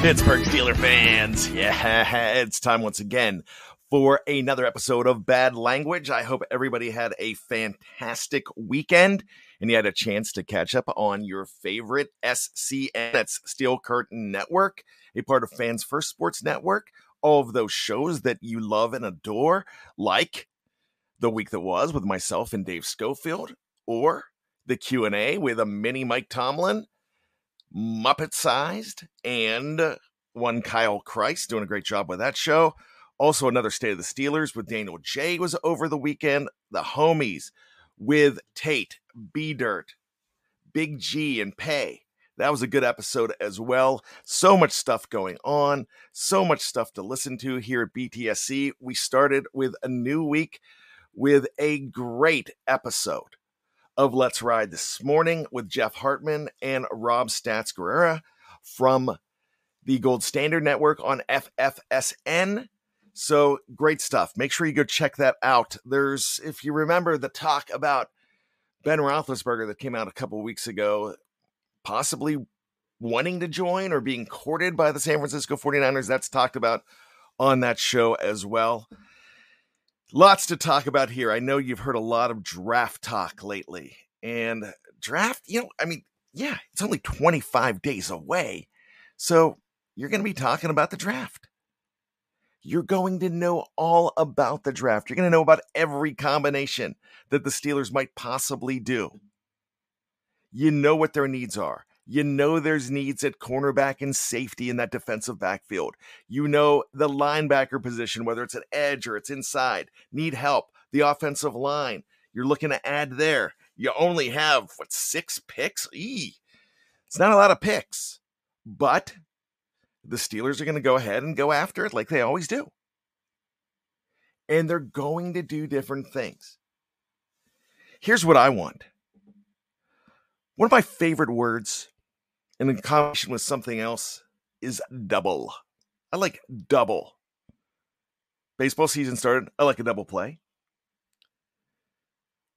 Pittsburgh Steeler fans, yeah, it's time once again for another episode of Bad Language. I hope everybody had a fantastic weekend and you had a chance to catch up on your favorite SCN, that's Steel Curtain Network, a part of Fans First Sports Network. All of those shows that you love and adore, like the week that was with myself and Dave Schofield, or the Q&A with a mini Mike Tomlin, Muppet sized, and one Kyle Christ doing a great job with that show. Also, another State of the Steelers with Daniel J was over the weekend. The homies with Tate, B Dirt, Big G, and Pay. That was a good episode as well. So much stuff going on, so much stuff to listen to here at BTSC. We started with a new week with a great episode of Let's Ride this morning with Jeff Hartman and Rob Stats Guerrera from the Gold Standard Network on FFSN. So great stuff. Make sure you go check that out. There's, if you remember the talk about Ben Roethlisberger that came out a couple weeks ago, possibly wanting to join or being courted by the San Francisco 49ers, that's talked about on that show as well. Lots to talk about here. I know you've heard a lot of draft talk lately. And draft, you know, I mean, yeah, it's only 25 days away. So you're going to be talking about the draft. You're going to know all about the draft. You're going to know about every combination that the Steelers might possibly do. You know what their needs are. You know there's needs at cornerback and safety in that defensive backfield. You know the linebacker position, whether it's an edge or it's inside, need help. The offensive line, you're looking to add there. You only have, what, six picks? Eee. It's not a lot of picks, but the Steelers are going to go ahead and go after it like they always do. And they're going to do different things. Here's what I want. One of my favorite words and in combination with something else is double. I like double. Baseball season started. I like a double play.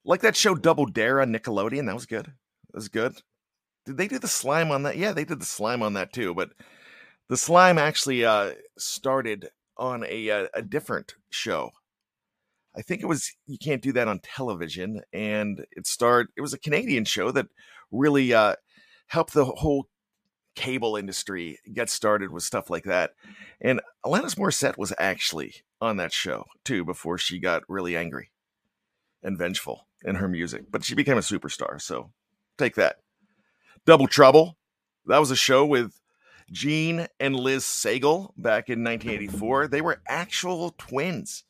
Like that show Double Dare on Nickelodeon. That was good. That was good. Did they do the slime on that? Yeah, they did the slime on that too. But the slime actually uh, started on a, a, uh, a different show. I think it was you can't do that on television, and it started. It was a Canadian show that really uh, helped the whole cable industry get started with stuff like that. And Alanis Morissette was actually on that show too before she got really angry and vengeful in her music. But she became a superstar, so take that. Double Trouble. That was a show with Jean and Liz Sagal back in 1984. They were actual twins.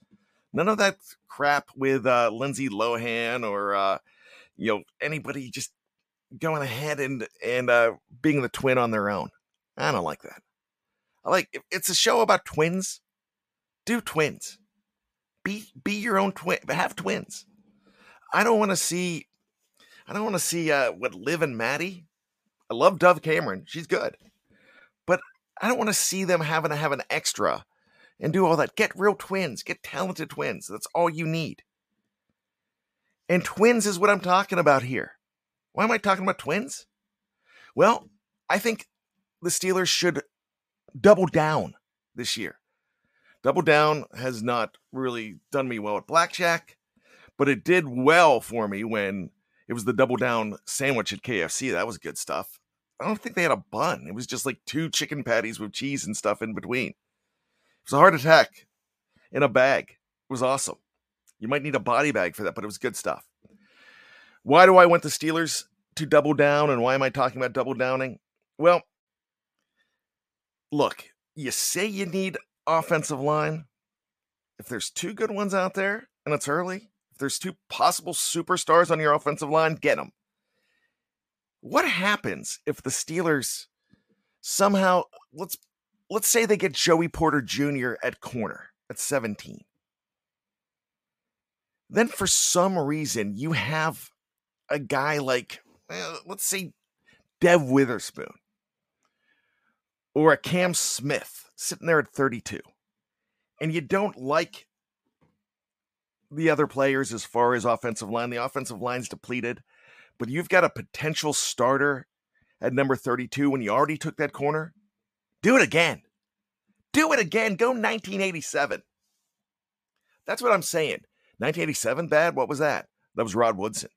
None of that crap with uh, Lindsay Lohan or uh, you know anybody just going ahead and and uh, being the twin on their own. I don't like that. I like it's a show about twins. Do twins. Be be your own twin. Have twins. I don't want to see. I don't want to see uh, what Liv and Maddie. I love Dove Cameron. She's good, but I don't want to see them having to have an extra and do all that. Get real twins. Get talented twins. That's all you need. And twins is what I'm talking about here. Why am I talking about twins? Well, I think the Steelers should double down this year. Double down has not really done me well at blackjack, but it did well for me when it was the double down sandwich at KFC. That was good stuff. I don't think they had a bun. It was just like two chicken patties with cheese and stuff in between. It was a heart attack in a bag. It was awesome. You might need a body bag for that, but it was good stuff. Why do I want the Steelers to double down and why am I talking about double downing? Well, look, you say you need offensive line. If there's two good ones out there and it's early, if there's two possible superstars on your offensive line, get them. What happens if the Steelers somehow let's let's say they get Joey Porter Jr. at corner at 17. Then for some reason you have a guy like, let's say Dev Witherspoon or a Cam Smith sitting there at 32, and you don't like the other players as far as offensive line, the offensive line's depleted, but you've got a potential starter at number 32 when you already took that corner, Do it again. Do it again. Go 1987. That's what I'm saying. 1987, bad? What was that? That was Rod Woodson.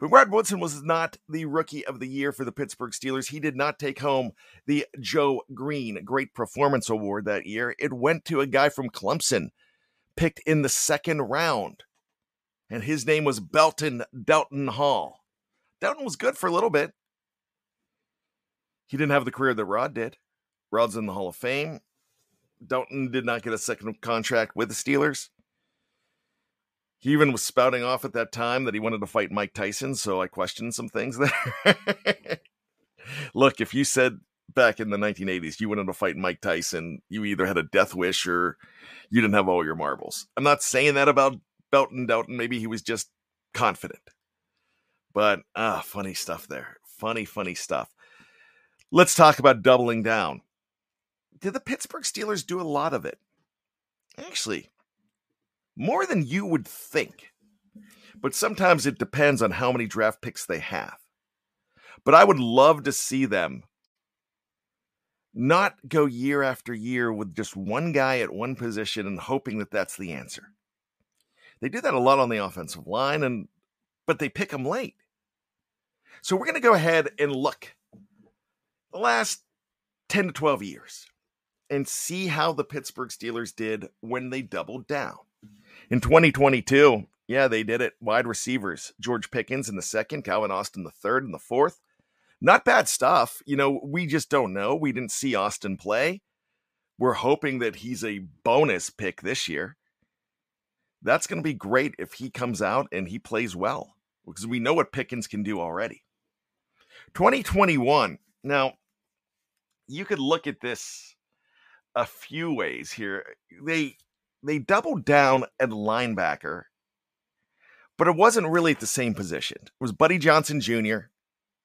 But Rod Woodson was not the rookie of the year for the Pittsburgh Steelers. He did not take home the Joe Greene Great Performance Award that year. It went to a guy from Clemson, picked in the second round. And his name was Belton Delton Hall. Delton was good for a little bit. He didn't have the career that Rod did. Rod's in the Hall of Fame. Delton did not get a second contract with the Steelers. He even was spouting off at that time that he wanted to fight Mike Tyson, so I questioned some things there. Look, if you said back in the 1980s you wanted to fight Mike Tyson, you either had a death wish or you didn't have all your marbles. I'm not saying that about Belton Delton. Maybe he was just confident. But ah, funny stuff there. Funny, funny stuff. Let's talk about doubling down. Did the Pittsburgh Steelers do a lot of it? Actually, more than you would think. But sometimes it depends on how many draft picks they have. But I would love to see them not go year after year with just one guy at one position and hoping that that's the answer. They do that a lot on the offensive line and but they pick them late. So we're going to go ahead and look the last 10 to 12 years and see how the Pittsburgh Steelers did when they doubled down. In 2022, yeah, they did it. Wide receivers, George Pickens in the second, Calvin Austin the third, and the fourth. Not bad stuff. You know, we just don't know. We didn't see Austin play. We're hoping that he's a bonus pick this year. That's going to be great if he comes out and he plays well because we know what Pickens can do already. 2021. Now, you could look at this a few ways here. They they doubled down at linebacker, but it wasn't really at the same position. It was Buddy Johnson Jr.,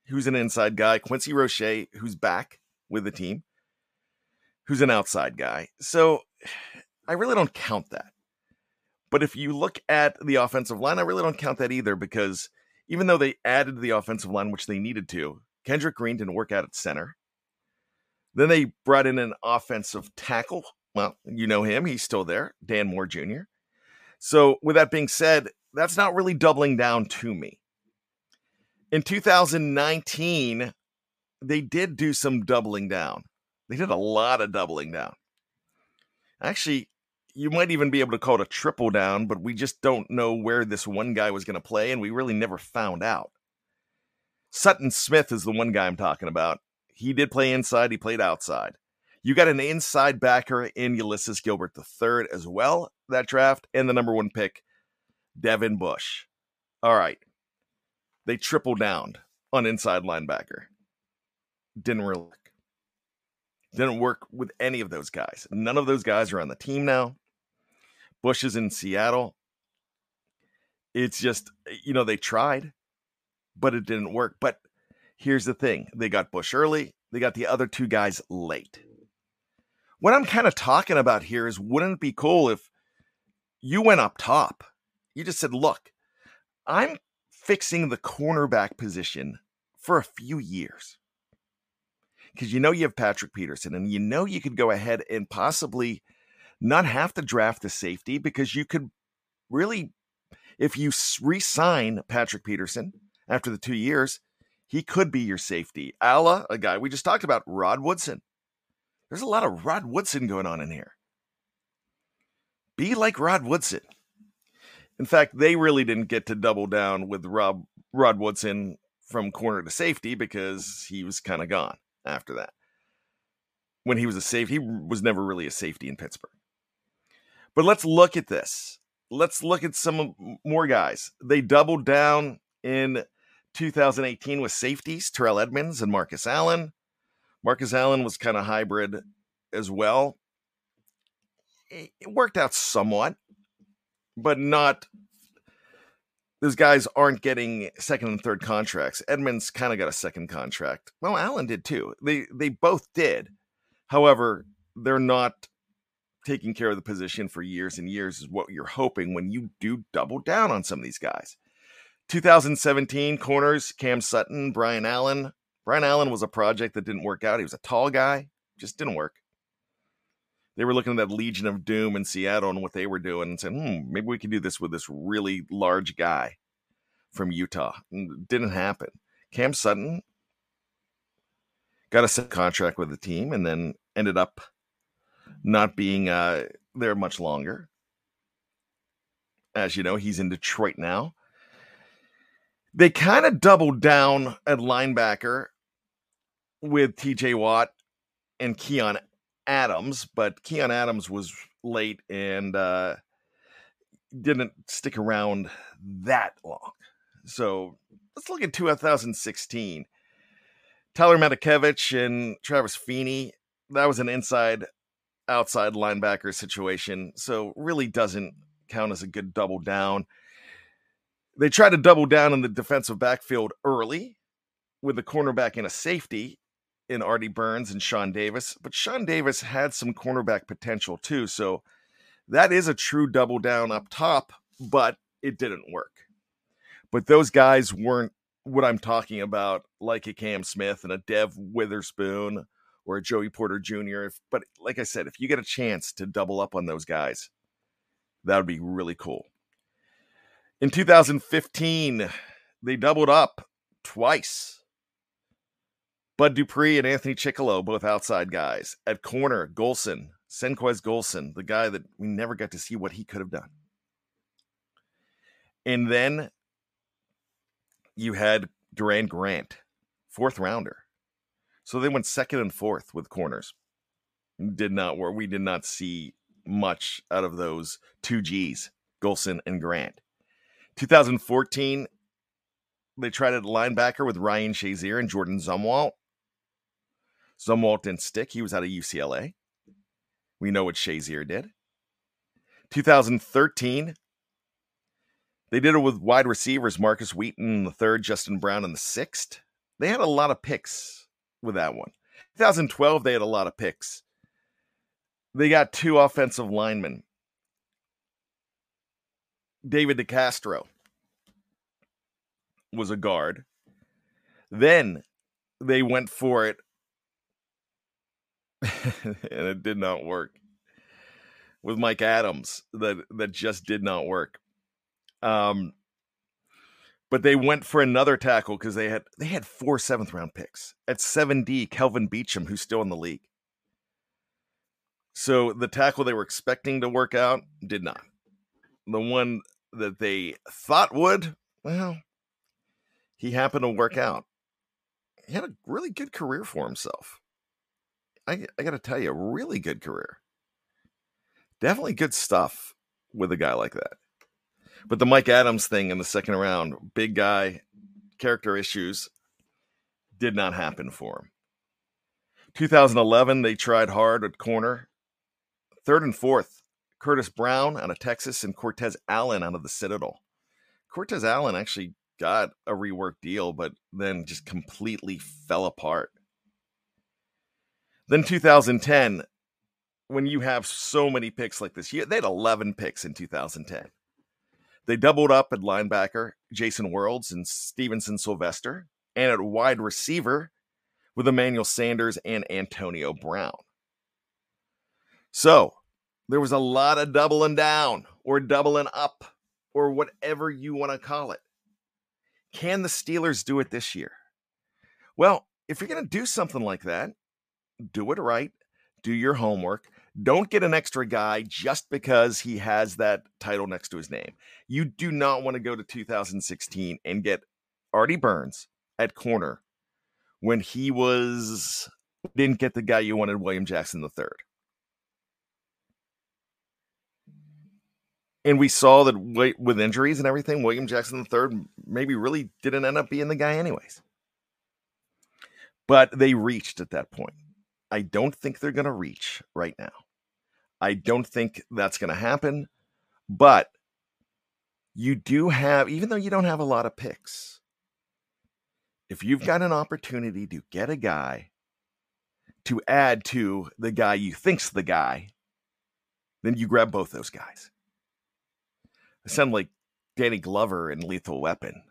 who's an inside guy, Quincy Roche, who's back with the team, who's an outside guy. So I really don't count that. But if you look at the offensive line, I really don't count that either because even though they added the offensive line, which they needed to, Kendrick Green didn't work out at center. Then they brought in an offensive tackle. Well, you know him, he's still there, Dan Moore Jr. So, with that being said, that's not really doubling down to me. In 2019, they did do some doubling down. They did a lot of doubling down. Actually, you might even be able to call it a triple down, but we just don't know where this one guy was going to play, and we really never found out. Sutton Smith is the one guy I'm talking about. He did play inside, he played outside. You got an inside backer in Ulysses Gilbert III as well, that draft, and the number one pick, Devin Bush. All right. They triple down on inside linebacker. Didn't really work. Didn't work with any of those guys. None of those guys are on the team now. Bush is in Seattle. It's just, you know, they tried, but it didn't work. But here's the thing they got Bush early, they got the other two guys late. What I'm kind of talking about here is wouldn't it be cool if you went up top? You just said, look, I'm fixing the cornerback position for a few years. Because you know you have Patrick Peterson, and you know you could go ahead and possibly not have to draft the safety because you could really, if you re sign Patrick Peterson after the two years, he could be your safety. Ala, a guy we just talked about, Rod Woodson. There's a lot of Rod Woodson going on in here. Be like Rod Woodson. In fact, they really didn't get to double down with Rob Rod Woodson from corner to safety because he was kind of gone after that. When he was a safety, he was never really a safety in Pittsburgh. But let's look at this. Let's look at some more guys. They doubled down in 2018 with safeties, Terrell Edmunds and Marcus Allen. Marcus Allen was kind of hybrid as well. It worked out somewhat, but not. Those guys aren't getting second and third contracts. Edmunds kind of got a second contract. Well, Allen did too. They they both did. However, they're not taking care of the position for years and years is what you're hoping when you do double down on some of these guys. 2017 corners Cam Sutton, Brian Allen. Brian Allen was a project that didn't work out. He was a tall guy, Just didn't work. They were looking at that Legion of Doom in Seattle and what they were doing and said, hmm, maybe we can do this with this really large guy from Utah. And didn't happen. Cam Sutton got a set contract with the team and then ended up not being uh, there much longer. As you know, he's in Detroit now. They kind of doubled down at linebacker with TJ Watt and Keion Adams, but Keion Adams was late and uh, didn't stick around that long. So let's look at 2016. Tyler Matakevich and Travis Feeney. That was an inside outside linebacker situation. So really doesn't count as a good double down. They tried to double down in the defensive backfield early with a cornerback and a safety in Artie Burns and Sean Davis, but Sean Davis had some cornerback potential too. So that is a true double down up top, but it didn't work. But those guys weren't what I'm talking about, like a Cam Smith and a Dev Witherspoon or a Joey Porter Jr. If, but like I said, if you get a chance to double up on those guys, that would be really cool. In 2015, they doubled up twice. Bud Dupree and Anthony Chickillo, both outside guys. At corner, Golson, Senquez Golson, the guy that we never got to see what he could have done. And then you had Doran Grant, fourth rounder. So they went second and fourth with corners. Did not work. We did not see much out of those two G's, Golson and Grant. 2014, they tried a linebacker with Ryan Shazier and Jordan Zumwalt. Zumwalt didn't stick. He was out of UCLA. We know what Shazier did. 2013, they did it with wide receivers Markus Wheaton in the third, Justin Brown in the sixth. They had a lot of picks with that one. 2012, they had a lot of picks. They got two offensive linemen. David DeCastro was a guard. Then they went for it, and it did not work. With Mike Adams, that that just did not work. Um, but they went for another tackle because they had they had four seventh round picks at seven D. Kelvin Beachum, who's still in the league. So the tackle they were expecting to work out did not. The one that they thought would, well, he happened to work out. He had a really good career for himself. I, I got to tell you, a really good career. Definitely good stuff with a guy like that. But the Mike Adams thing in the second round, big guy, character issues, did not happen for him. 2011, they tried hard at corner. Third and fourth, Curtis Brown out of Texas and Cortez Allen out of the Citadel. Cortez Allen actually got a rework deal, but then just completely fell apart. Then 2010, when you have so many picks like this, year, they had 11 picks in 2010. They doubled up at linebacker, Jason Worilds and Stevenson Sylvester, and at wide receiver with Emmanuel Sanders and Antonio Brown. So there was a lot of doubling down or doubling up or whatever you want to call it. Can the Steelers do it this year? Well, if you're going to do something like that, do it right, do your homework, don't get an extra guy just because he has that title next to his name. You do not want to go to 2016 and get Artie Burns at corner when he was didn't get the guy you wanted, William Jackson the third. And we saw that with injuries and everything, William Jackson the third maybe really didn't end up being the guy anyways. But they reached at that point. I don't think they're going to reach right now. I don't think that's going to happen. But you do have, even though you don't have a lot of picks, if you've mm. got an opportunity to get a guy to add to the guy you think's the guy, then you grab both those guys. I sound like Danny Glover in Lethal Weapon.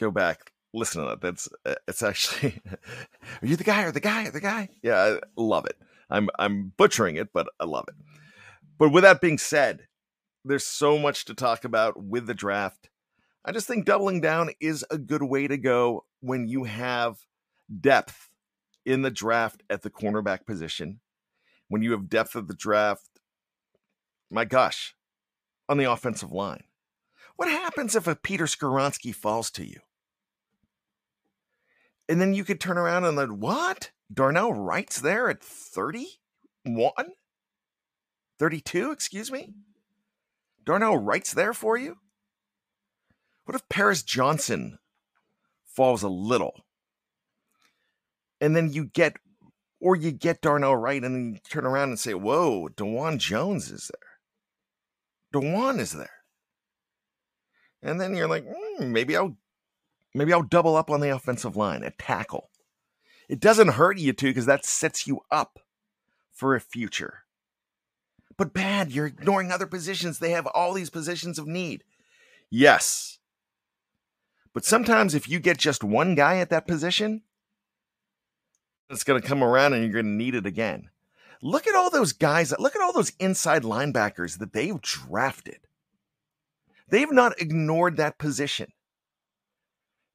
Go back, listen to that. That's uh, it's actually. are you the guy or the guy or the guy? Yeah, I love it. I'm I'm butchering it, but I love it. But with that being said, there's so much to talk about with the draft. I just think doubling down is a good way to go when you have depth in the draft at the cornerback position. When you have depth of the draft, my gosh, on the offensive line. What happens if a Peter Skoronski falls to you? And then you could turn around and then, what? Darnell Wright's there at 31? 32, excuse me? Darnell Wright's there for you? What if Paris Johnson falls a little? And then you get, or you get Darnell Wright and then you turn around and say, whoa, Dawand Jones is there. Dawand is there. And then you're like, mm, maybe I'll maybe I'll double up on the offensive line at tackle. It doesn't hurt you to because that sets you up for a future. But bad, you're ignoring other positions. They have all these positions of need. Yes. But sometimes if you get just one guy at that position, it's going to come around and you're going to need it again. Look at all those guys. Look at all those inside linebackers that they've drafted. They've not ignored that position.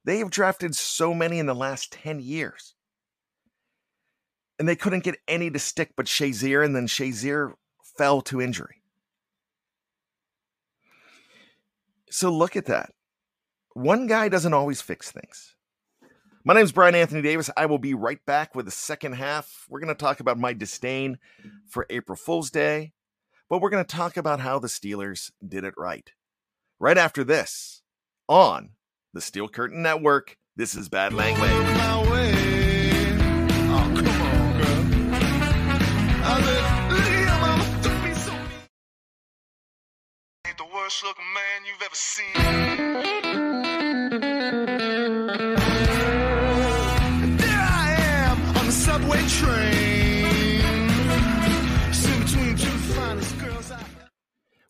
They have drafted so many in the last 10 years. And they couldn't get any to stick but Shazier, and then Shazier fell to injury. So look at that. One guy doesn't always fix things. My name is Bryan Anthony Davis. I will be right back with the second half. We're going to talk about my disdain for April Fool's Day, but we're going to talk about how the Steelers did it right right after this on the Steel Curtain Network. This is Bad Language. Oh, the worst looking man you've ever seen. there I am on the subway train,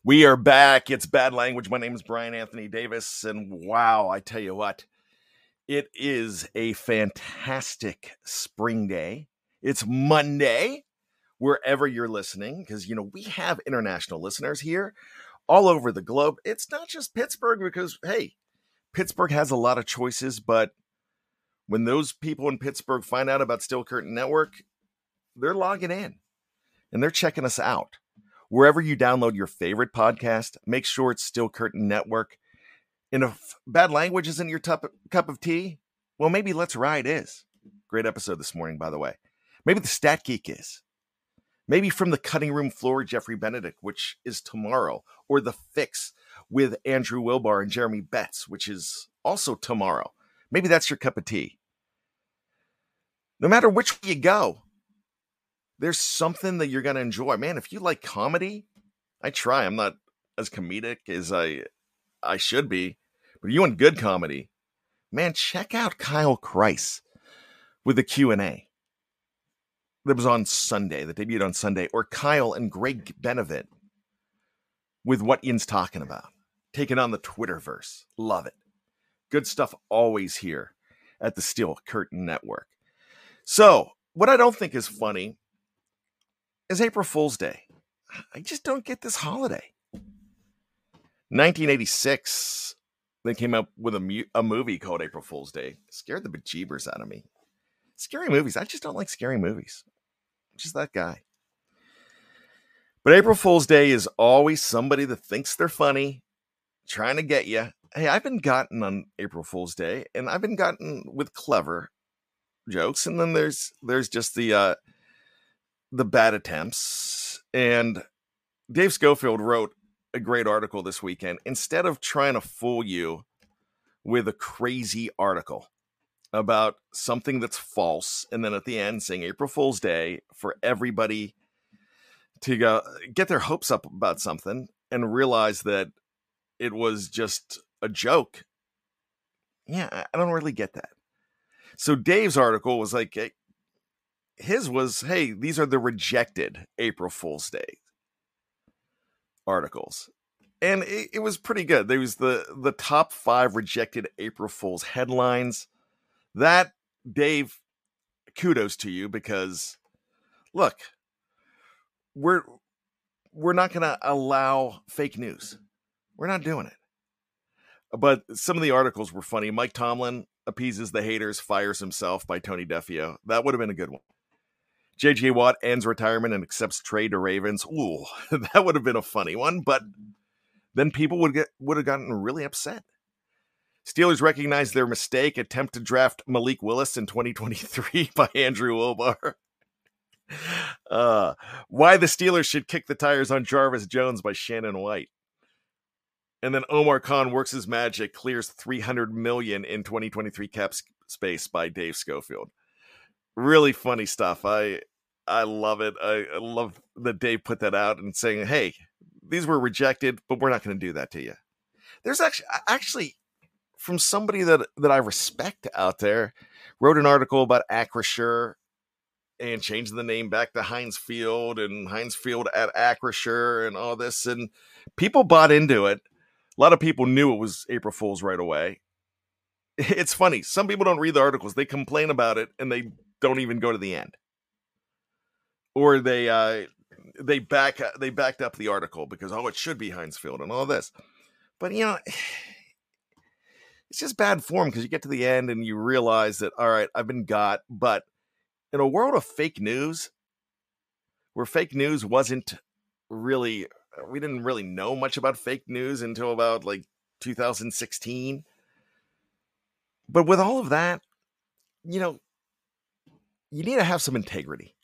we are back. It's bad language. My name is Bryan Anthony Davis. And wow, I tell you what, it is a fantastic spring day. It's Monday, wherever you're listening, because, you know, we have international listeners here all over the globe. It's not just Pittsburgh, because, hey, Pittsburgh has a lot of choices, but when those people in Pittsburgh find out about Steel Curtain Network, they're logging in and they're checking us out. Wherever you download your favorite podcast, make sure it's still Curtain Network. And if bad language isn't your tup- cup of tea, well, maybe Let's Ride is. Great episode this morning, by the way. Maybe the Stat Geek is. Maybe from the cutting room floor, Jeffrey Benedict, which is tomorrow, or The Fix with Andrew Wilbar and Jeremy Betts, which is also tomorrow. Maybe that's your cup of tea. No matter which way you go, there's something that you're going to enjoy. Man, if you like comedy, I try. I'm not as comedic as I I should be, but you want good comedy, man, check out Kyle Kreis with the Q&A. That was on Sunday, that debuted on Sunday, or Kyle and Greg Benevent with what Ian's talking about. Taking on the Twitterverse. Love it. Good stuff always here at the Steel Curtain Network. So, what I don't think is funny is April Fool's Day. I just don't get this holiday. 1986, they came up with a, mu- a movie called April Fool's Day. Scared the bejeebers out of me. Scary movies. I just don't like scary movies. I'm just that guy. But April Fool's Day is always somebody that thinks they're funny, trying to get you. Hey, I've been gotten on April Fool's Day, and I've been gotten with clever jokes, and then there's there's just the uh, the bad attempts. And Dave Schofield wrote a great article this weekend. Instead of trying to fool you with a crazy article about something that's false, and then at the end saying April Fool's Day for everybody to go get their hopes up about something and realize that it was just a joke. Yeah, I don't really get that. So Dave's article was like, his was hey these are the rejected april fool's day articles and it, it, was pretty good there was the the top five rejected april fool's headlines That, Dave, kudos to you because look, we're we're not going to allow fake news. We're not doing it. But some of the articles were funny. Mike Tomlin appeases the haters, fires himself by Tony Defeo. That would have been a good one. JJ Watt ends retirement and accepts trade to Ravens. Ooh, that would have been a funny one, but then people would get would have gotten really upset. Steelers recognize their mistake, attempt to draft Malik Willis in 2023 by Andrew Obar. Uh, why the Steelers should kick the tires on Jarvis Jones by Shannon White. And then Omar Khan works his magic, clears 300 million in 2023 cap space by Dave Schofield. Really funny stuff. I I love it. I, I love that Dave put that out and saying, "Hey, these were rejected, but we're not going to do that to you." There's actually actually from somebody that that I respect out there wrote an article about Acrisure and changing the name back to Heinz Field and Heinz Field at Acrisure and all this and people bought into it. A lot of people knew it was April Fools right away. It's funny. Some people don't read the articles. They complain about it and they don't even go to the end. Or they uh they back they backed up the article because oh it should be Heinz Field and all this. But you know it's just bad form because you get to the end and you realize that all right, I've been got, but in a world of fake news where fake news wasn't really we didn't really know much about fake news until about like 2016 but with all of that you know you need to have some integrity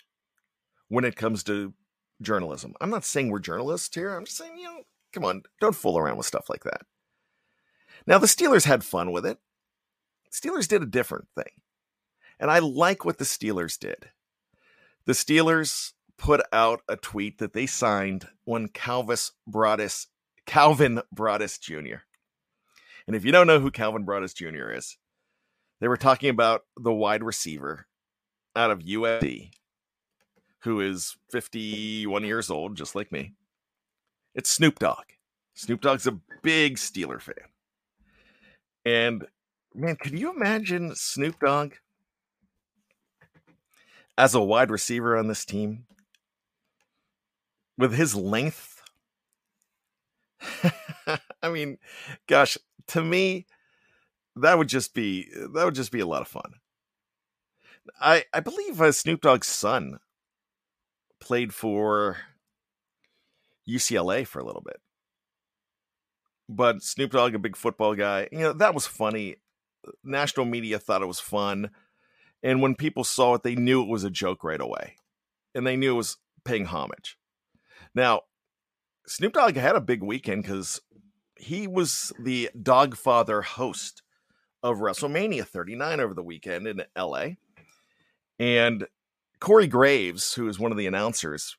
when it comes to journalism i'm not saying we're journalists here i'm just saying you know come on don't fool around with stuff like that now the steelers had fun with it steelers did a different thing and I like what the Steelers did. The Steelers put out a tweet that they signed when Calvis Broadus, Calvin Broadus Jr. And if you don't know who Calvin Broadus Jr. is, they were talking about the wide receiver out of USC who is 51 years old, just like me. It's Snoop Dogg. Snoop Dogg's a big Steeler fan. And man, could you imagine Snoop Dogg as a wide receiver on this team with his length. I mean, gosh, to me, that would just be that would just be a lot of fun. I I believe uh, Snoop Dogg's son played for UCLA for a little bit. But Snoop Dogg, a big football guy, you know, that was funny. National media thought it was fun. And when people saw it, they knew it was a joke right away. And they knew it was paying homage. Now, Snoop Dogg had a big weekend because he was the Dogfather host of WrestleMania 39 over the weekend in LA. And Corey Graves, who is one of the announcers,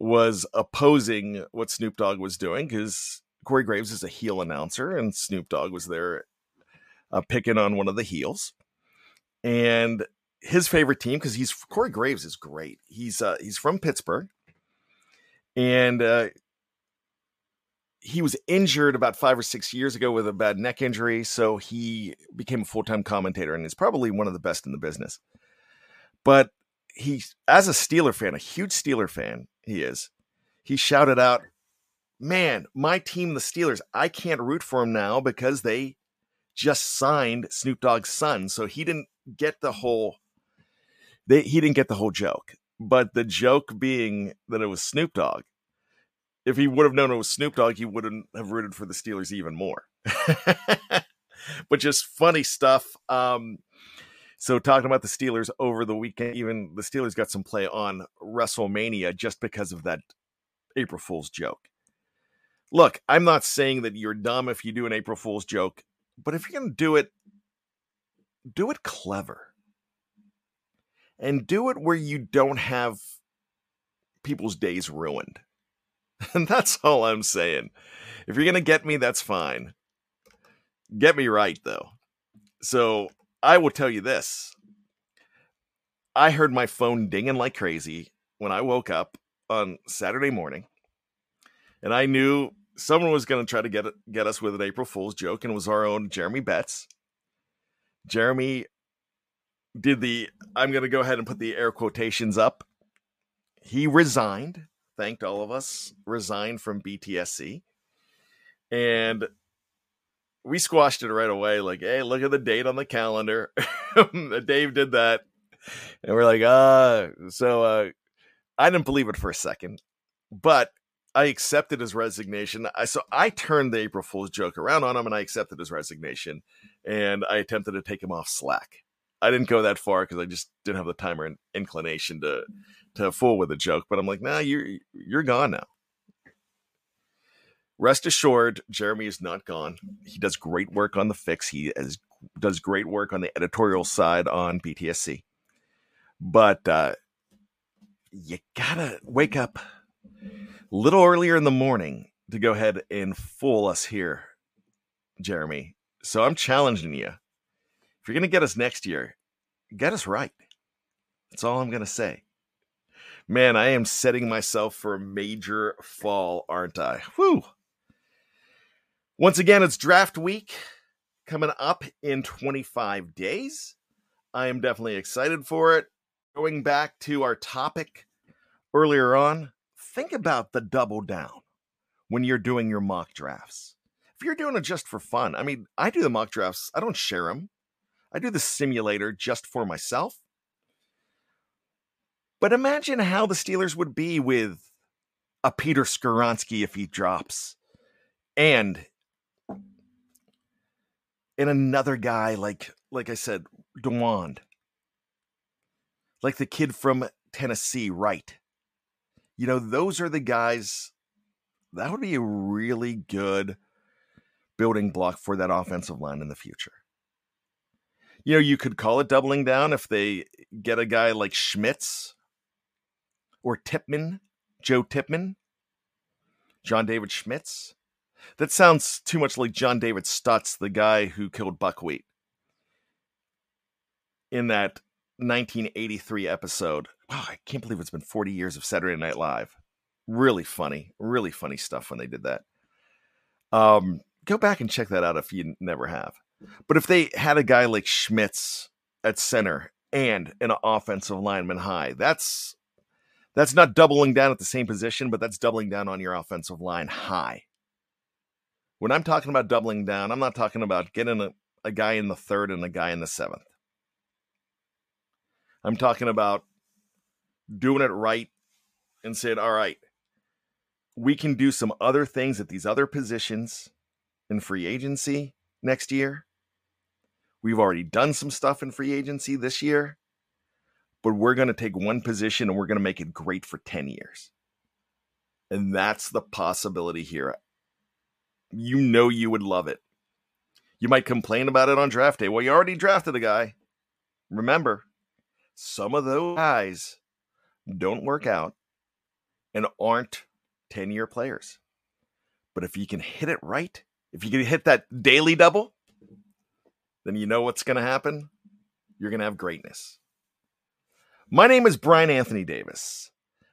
was opposing what Snoop Dogg was doing because Corey Graves is a heel announcer and Snoop Dogg was there uh, picking on one of the heels and his favorite team because he's Corey Graves is great. He's uh, he's from Pittsburgh, and uh, he was injured about five or six years ago with a bad neck injury, so he became a full time commentator and is probably one of the best in the business. But he, as a Steeler fan, a huge Steeler fan, he is. He shouted out, "Man, my team, the Steelers, I can't root for them now because they." just signed Snoop Dogg's son, so he didn't get the whole they he didn't get the whole joke. But the joke being that it was Snoop Dogg. If he would have known it was Snoop Dogg, he wouldn't have rooted for the Steelers even more. but just funny stuff. Um, so talking about the Steelers over the weekend, even the Steelers got some play on WrestleMania just because of that April Fool's joke. Look, I'm not saying that you're dumb if you do an April Fool's joke, but if you're going to do it do it clever and do it where you don't have people's days ruined. And that's all I'm saying. If you're going to get me, that's fine. Get me right, though. So I will tell you this I heard my phone dinging like crazy when I woke up on Saturday morning, and I knew someone was going to try to get get us with an April Fool's joke, and it was our own Jeremy Betts Jeremy did the, I'm going to go ahead and put the air quotations up. He resigned, thanked all of us, resigned from BTSC. And we squashed it right away. Like, hey, look at the date on the calendar. Dave did that. And we're like, uh, so uh, I didn't believe it for a second, but I accepted his resignation. I so I turned the April Fool's joke around on him, and I accepted his resignation, and I attempted to take him off Slack. I didn't go that far because I just didn't have the time or inclination to to fool with a joke. But I'm like, nah, you're you're gone now. Rest assured, Jeremy is not gone. He does great work on the fix. He has, does great work on the editorial side on BTSC. But uh, you gotta wake up a little earlier in the morning to go ahead and fool us here, Jeremy. So I'm challenging you. If you're gonna get us next year, get us right. That's all I'm gonna say. Man, I am setting myself for a major fall, aren't I? Whew. Once again, it's draft week coming up in 25 days. I am definitely excited for it going back to our topic earlier on, think about the double down when you're doing your mock drafts. If you're doing it just for fun, I mean, I do the mock drafts, I don't share them. I do the simulator just for myself. But imagine how the Steelers would be with a Peter Skoronski if he drops. And and another guy like like I said, Dawand like the kid from Tennessee, right? You know, those are the guys that would be a really good building block for that offensive line in the future. You know, you could call it doubling down if they get a guy like Schmitz or Tippmann, Joe Tippmann, John David Schmitz. That sounds too much like John David Stutz, the guy who killed Buckwheat in that 1983 episode. Wow, I can't believe it's been 40 years of Saturday Night Live. Really funny, really funny stuff when they did that. Um, go back and check that out if you never have. But if they had a guy like Schmitz at center and an offensive lineman high, that's that's not doubling down at the same position, but that's doubling down on your offensive line high. When I'm talking about doubling down, I'm not talking about getting a, a guy in the third and a guy in the seventh. I'm talking about doing it right and saying, all right, we can do some other things at these other positions in free agency next year. We've already done some stuff in free agency this year, but we're going to take one position and we're going to make it great for 10 years. And that's the possibility here. You know, you would love it. You might complain about it on draft day. Well, you already drafted a guy. Remember, some of those guys don't work out and aren't 10 year players. But if you can hit it right, if you can hit that daily double, then you know what's going to happen. You're going to have greatness. My name is Bryan Anthony Davis.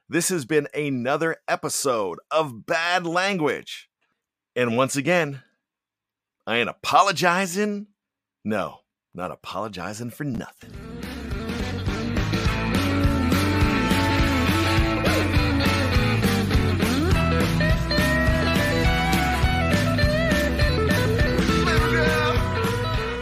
This has been another episode of Bad Language. And once again, I ain't apologizing. No, not apologizing for nothing.